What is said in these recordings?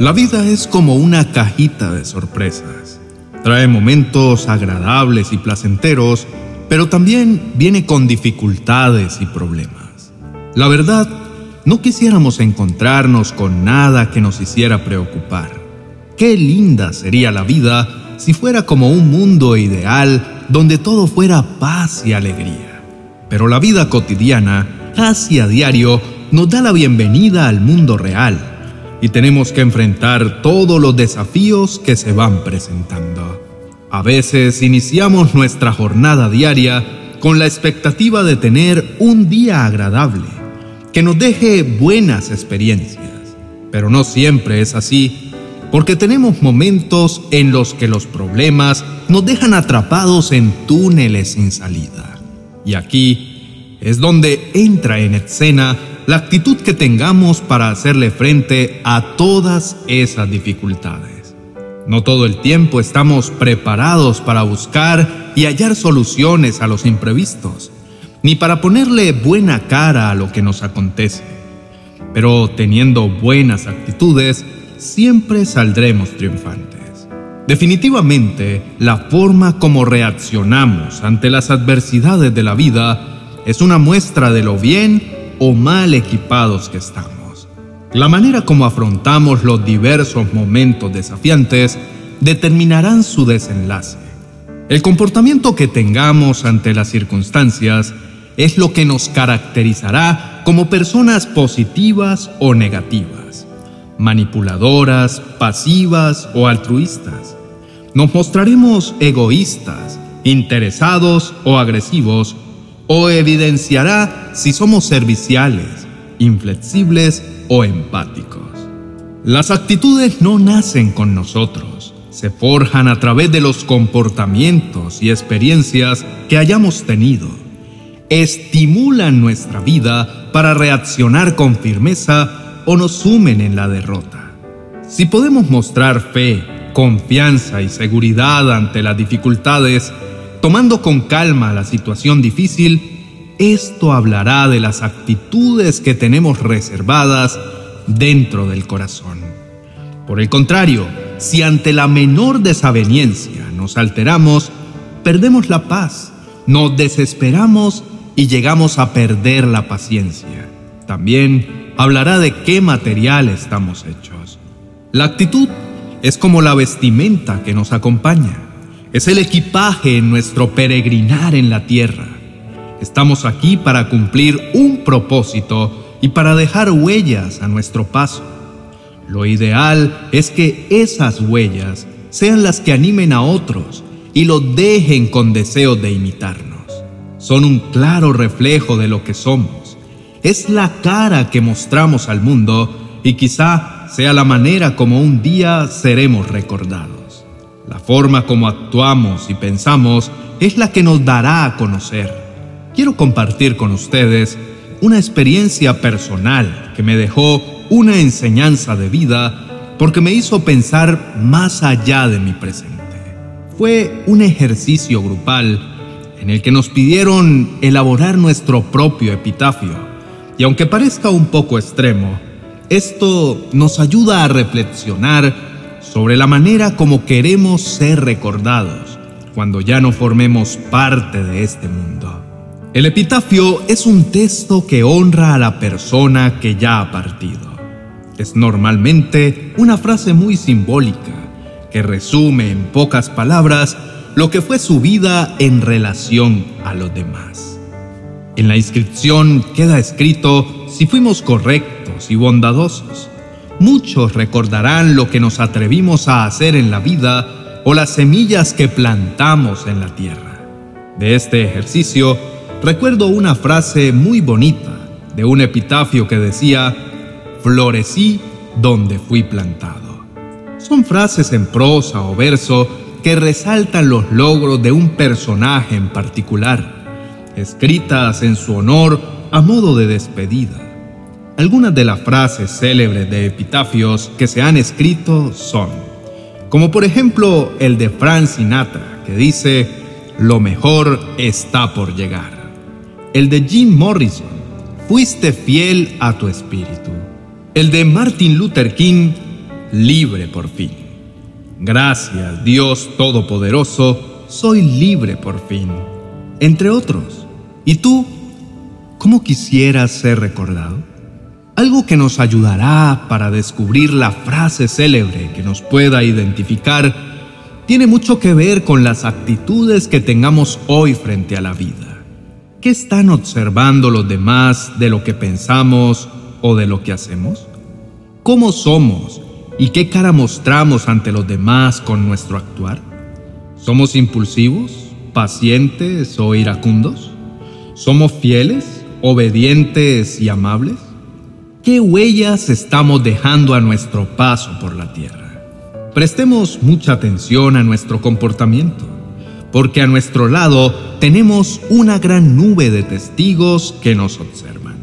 La vida es como una cajita de sorpresas. Trae momentos agradables y placenteros, pero también viene con dificultades y problemas. La verdad, no quisiéramos encontrarnos con nada que nos hiciera preocupar. Qué linda sería la vida si fuera como un mundo ideal donde todo fuera paz y alegría. Pero la vida cotidiana, casi a diario, nos da la bienvenida al mundo real y tenemos que enfrentar todos los desafíos que se van presentando. A veces iniciamos nuestra jornada diaria con la expectativa de tener un día agradable, que nos deje buenas experiencias, pero no siempre es así, porque tenemos momentos en los que los problemas nos dejan atrapados en túneles sin salida. Y aquí es donde entra en escena la actitud que tengamos para hacerle frente a todas esas dificultades. No todo el tiempo estamos preparados para buscar y hallar soluciones a los imprevistos, ni para ponerle buena cara a lo que nos acontece. Pero teniendo buenas actitudes, siempre saldremos triunfantes. Definitivamente, la forma como reaccionamos ante las adversidades de la vida es una muestra de lo bien o mal equipados que estamos. La manera como afrontamos los diversos momentos desafiantes determinarán su desenlace. El comportamiento que tengamos ante las circunstancias es lo que nos caracterizará como personas positivas o negativas, manipuladoras, pasivas o altruistas. Nos mostraremos egoístas, interesados o agresivos o evidenciará si somos serviciales, inflexibles o empáticos. Las actitudes no nacen con nosotros, se forjan a través de los comportamientos y experiencias que hayamos tenido. Estimulan nuestra vida para reaccionar con firmeza o nos sumen en la derrota. Si podemos mostrar fe, confianza y seguridad ante las dificultades, tomando con calma la situación difícil, esto hablará de las actitudes que tenemos reservadas dentro del corazón. Por el contrario, si ante la menor desaveniencia nos alteramos, perdemos la paz, nos desesperamos y llegamos a perder la paciencia. También hablará de qué material estamos hechos. La actitud es como la vestimenta que nos acompaña es el equipaje en nuestro peregrinar en la tierra. Estamos aquí para cumplir un propósito y para dejar huellas a nuestro paso. Lo ideal es que esas huellas sean las que animen a otros y los dejen con deseo de imitarnos. Son un claro reflejo de lo que somos. Es la cara que mostramos al mundo y quizá sea la manera como un día seremos recordados. La forma como actuamos y pensamos es la que nos dará a conocer. Quiero compartir con ustedes una experiencia personal que me dejó una enseñanza de vida porque me hizo pensar más allá de mi presente. Fue un ejercicio grupal en el que nos pidieron elaborar nuestro propio epitafio. Y aunque parezca un poco extremo, esto nos ayuda a reflexionar sobre la manera como queremos ser recordados cuando ya no formemos parte de este mundo. El epitafio es un texto que honra a la persona que ya ha partido. Es normalmente una frase muy simbólica que resume en pocas palabras lo que fue su vida en relación a los demás. En la inscripción queda escrito si fuimos correctos y bondadosos, Muchos recordarán lo que nos atrevimos a hacer en la vida o las semillas que plantamos en la tierra. De este ejercicio recuerdo una frase muy bonita de un epitafio que decía, florecí donde fui plantado. Son frases en prosa o verso que resaltan los logros de un personaje en particular, escritas en su honor a modo de despedida. Algunas de las frases célebres de epitafios que se han escrito son, como por ejemplo el de Frank Sinatra, que dice, lo mejor está por llegar. El de Jim Morrison, fuiste fiel a tu espíritu. El de Martin Luther King, libre por fin. Gracias, Dios Todopoderoso, soy libre por fin. Entre otros. ¿Y tú? ¿Cómo quisieras ser recordado? Algo que nos ayudará para descubrir la frase célebre que nos pueda identificar tiene mucho que ver con las actitudes que tengamos hoy frente a la vida. ¿Qué están observando los demás de lo que pensamos o de lo que hacemos? ¿Cómo somos y qué cara mostramos ante los demás con nuestro actuar? ¿Somos impulsivos, pacientes o iracundos? ¿Somos fieles, obedientes y amables? ¿Qué huellas estamos dejando a nuestro paso por la tierra? Prestemos mucha atención a nuestro comportamiento, porque a nuestro lado tenemos una gran nube de testigos que nos observan.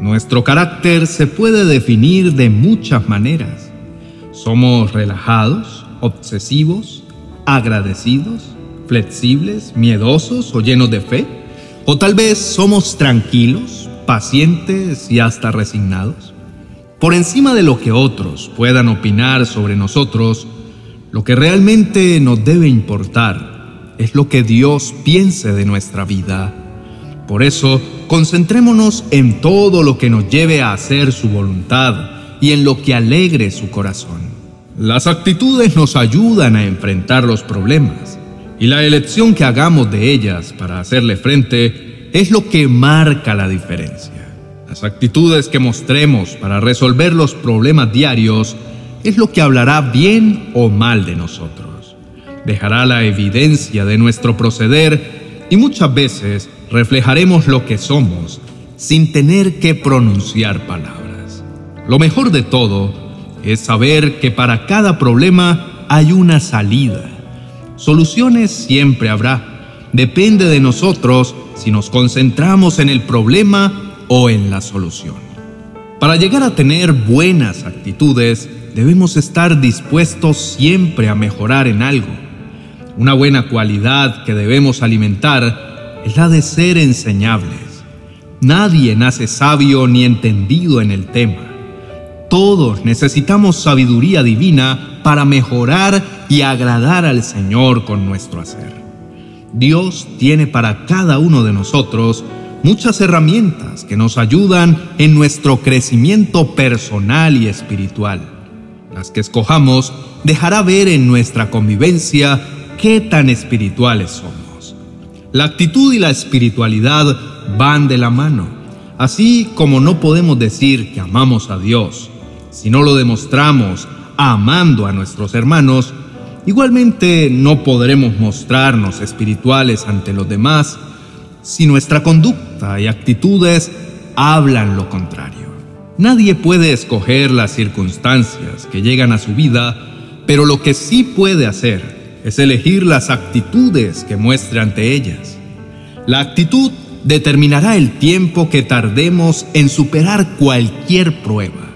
Nuestro carácter se puede definir de muchas maneras. Somos relajados, obsesivos, agradecidos, flexibles, miedosos o llenos de fe. O tal vez somos tranquilos, pacientes y hasta resignados. Por encima de lo que otros puedan opinar sobre nosotros, lo que realmente nos debe importar es lo que Dios piense de nuestra vida. Por eso, concentrémonos en todo lo que nos lleve a hacer su voluntad y en lo que alegre su corazón. Las actitudes nos ayudan a enfrentar los problemas y la elección que hagamos de ellas para hacerle frente es lo que marca la diferencia. Las actitudes que mostremos para resolver los problemas diarios es lo que hablará bien o mal de nosotros. Dejará la evidencia de nuestro proceder y muchas veces reflejaremos lo que somos sin tener que pronunciar palabras. Lo mejor de todo es saber que para cada problema hay una salida. Soluciones siempre habrá. Depende de nosotros si nos concentramos en el problema o en la solución. Para llegar a tener buenas actitudes, debemos estar dispuestos siempre a mejorar en algo. Una buena cualidad que debemos alimentar es la de ser enseñables. Nadie nace sabio ni entendido en el tema. Todos necesitamos sabiduría divina para mejorar y agradar al Señor con nuestro hacer. Dios tiene para cada uno de nosotros muchas herramientas que nos ayudan en nuestro crecimiento personal y espiritual. Las que escojamos dejará ver en nuestra convivencia qué tan espirituales somos. La actitud y la espiritualidad van de la mano, así como no podemos decir que amamos a Dios si no lo demostramos amando a nuestros hermanos Igualmente no podremos mostrarnos espirituales ante los demás si nuestra conducta y actitudes hablan lo contrario. Nadie puede escoger las circunstancias que llegan a su vida, pero lo que sí puede hacer es elegir las actitudes que muestre ante ellas. La actitud determinará el tiempo que tardemos en superar cualquier prueba.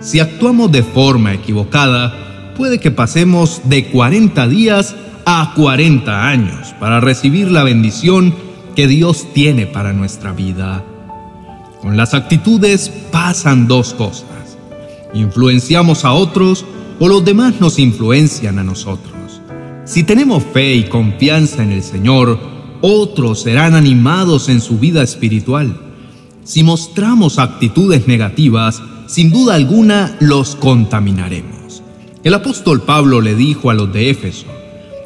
Si actuamos de forma equivocada, puede que pasemos de 40 días a 40 años para recibir la bendición que Dios tiene para nuestra vida. Con las actitudes pasan dos cosas. Influenciamos a otros o los demás nos influencian a nosotros. Si tenemos fe y confianza en el Señor, otros serán animados en su vida espiritual. Si mostramos actitudes negativas, sin duda alguna los contaminaremos. El apóstol Pablo le dijo a los de Éfeso,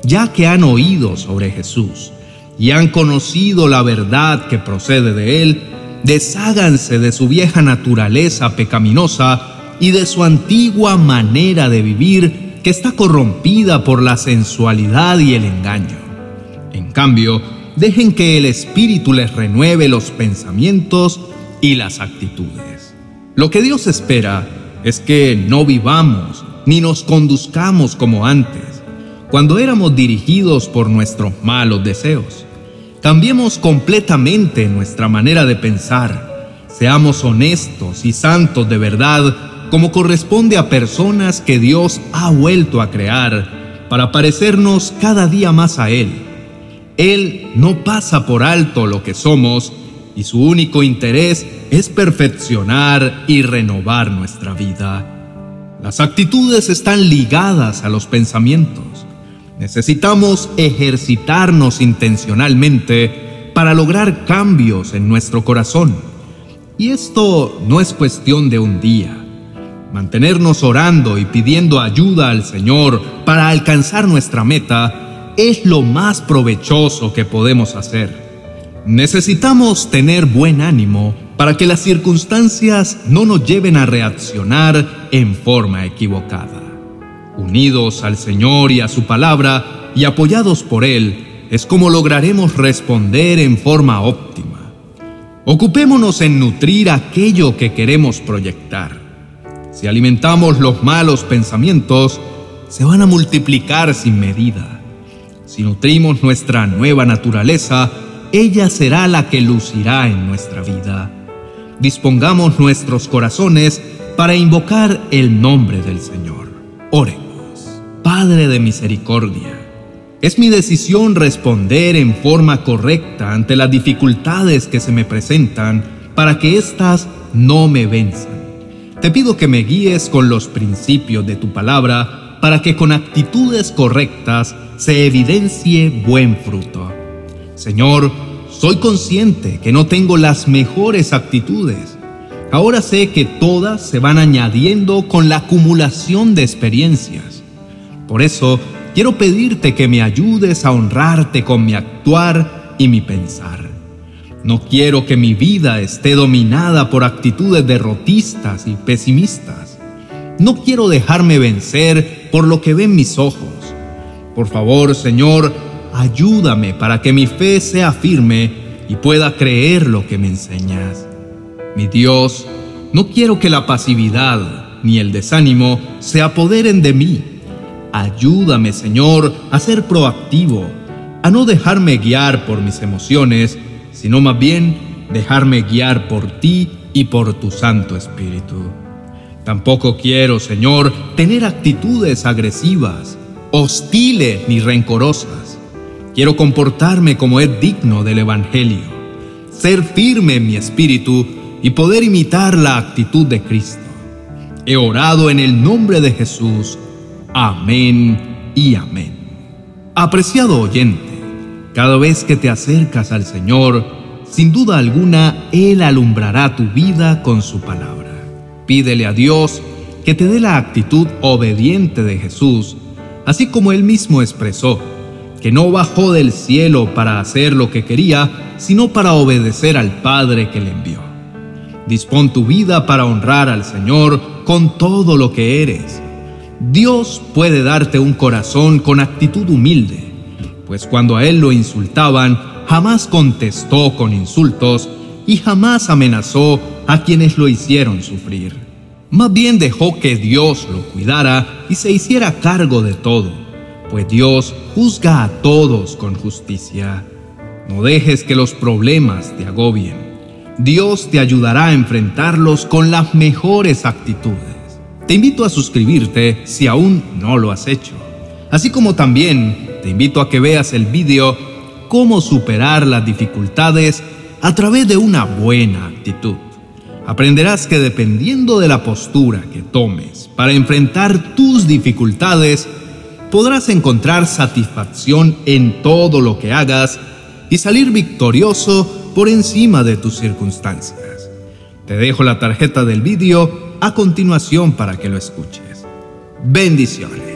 ya que han oído sobre Jesús y han conocido la verdad que procede de él, desháganse de su vieja naturaleza pecaminosa y de su antigua manera de vivir que está corrompida por la sensualidad y el engaño. En cambio, dejen que el Espíritu les renueve los pensamientos y las actitudes. Lo que Dios espera es que no vivamos ni nos conduzcamos como antes, cuando éramos dirigidos por nuestros malos deseos. Cambiemos completamente nuestra manera de pensar, seamos honestos y santos de verdad como corresponde a personas que Dios ha vuelto a crear para parecernos cada día más a Él. Él no pasa por alto lo que somos y su único interés es perfeccionar y renovar nuestra vida. Las actitudes están ligadas a los pensamientos. Necesitamos ejercitarnos intencionalmente para lograr cambios en nuestro corazón. Y esto no es cuestión de un día. Mantenernos orando y pidiendo ayuda al Señor para alcanzar nuestra meta es lo más provechoso que podemos hacer. Necesitamos tener buen ánimo para que las circunstancias no nos lleven a reaccionar en forma equivocada. Unidos al Señor y a su palabra y apoyados por Él, es como lograremos responder en forma óptima. Ocupémonos en nutrir aquello que queremos proyectar. Si alimentamos los malos pensamientos, se van a multiplicar sin medida. Si nutrimos nuestra nueva naturaleza, ella será la que lucirá en nuestra vida dispongamos nuestros corazones para invocar el nombre del Señor. Oremos. Padre de misericordia, es mi decisión responder en forma correcta ante las dificultades que se me presentan para que éstas no me venzan. Te pido que me guíes con los principios de tu palabra para que con actitudes correctas se evidencie buen fruto. Señor, soy consciente que no tengo las mejores actitudes. Ahora sé que todas se van añadiendo con la acumulación de experiencias. Por eso, quiero pedirte que me ayudes a honrarte con mi actuar y mi pensar. No quiero que mi vida esté dominada por actitudes derrotistas y pesimistas. No quiero dejarme vencer por lo que ven mis ojos. Por favor, Señor, ayúdame para que mi fe sea firme y pueda creer lo que me enseñas. Mi Dios, no quiero que la pasividad ni el desánimo se apoderen de mí. Ayúdame, Señor, a ser proactivo, a no dejarme guiar por mis emociones, sino más bien dejarme guiar por ti y por tu Santo Espíritu. Tampoco quiero, Señor, tener actitudes agresivas, hostiles ni rencorosas. Quiero comportarme como es digno del Evangelio, ser firme en mi espíritu y poder imitar la actitud de Cristo. He orado en el nombre de Jesús. Amén y amén. Apreciado oyente, cada vez que te acercas al Señor, sin duda alguna, Él alumbrará tu vida con su palabra. Pídele a Dios que te dé la actitud obediente de Jesús, así como Él mismo expresó que no bajó del cielo para hacer lo que quería, sino para obedecer al Padre que le envió. Dispón tu vida para honrar al Señor con todo lo que eres. Dios puede darte un corazón con actitud humilde, pues cuando a Él lo insultaban, jamás contestó con insultos y jamás amenazó a quienes lo hicieron sufrir. Más bien dejó que Dios lo cuidara y se hiciera cargo de todo pues Dios juzga a todos con justicia. No dejes que los problemas te agobien. Dios te ayudará a enfrentarlos con las mejores actitudes. Te invito a suscribirte si aún no lo has hecho. Así como también te invito a que veas el vídeo Cómo superar las dificultades a través de una buena actitud. Aprenderás que dependiendo de la postura que tomes para enfrentar tus dificultades, podrás encontrar satisfacción en todo lo que hagas y salir victorioso por encima de tus circunstancias. Te dejo la tarjeta del vídeo a continuación para que lo escuches. Bendiciones.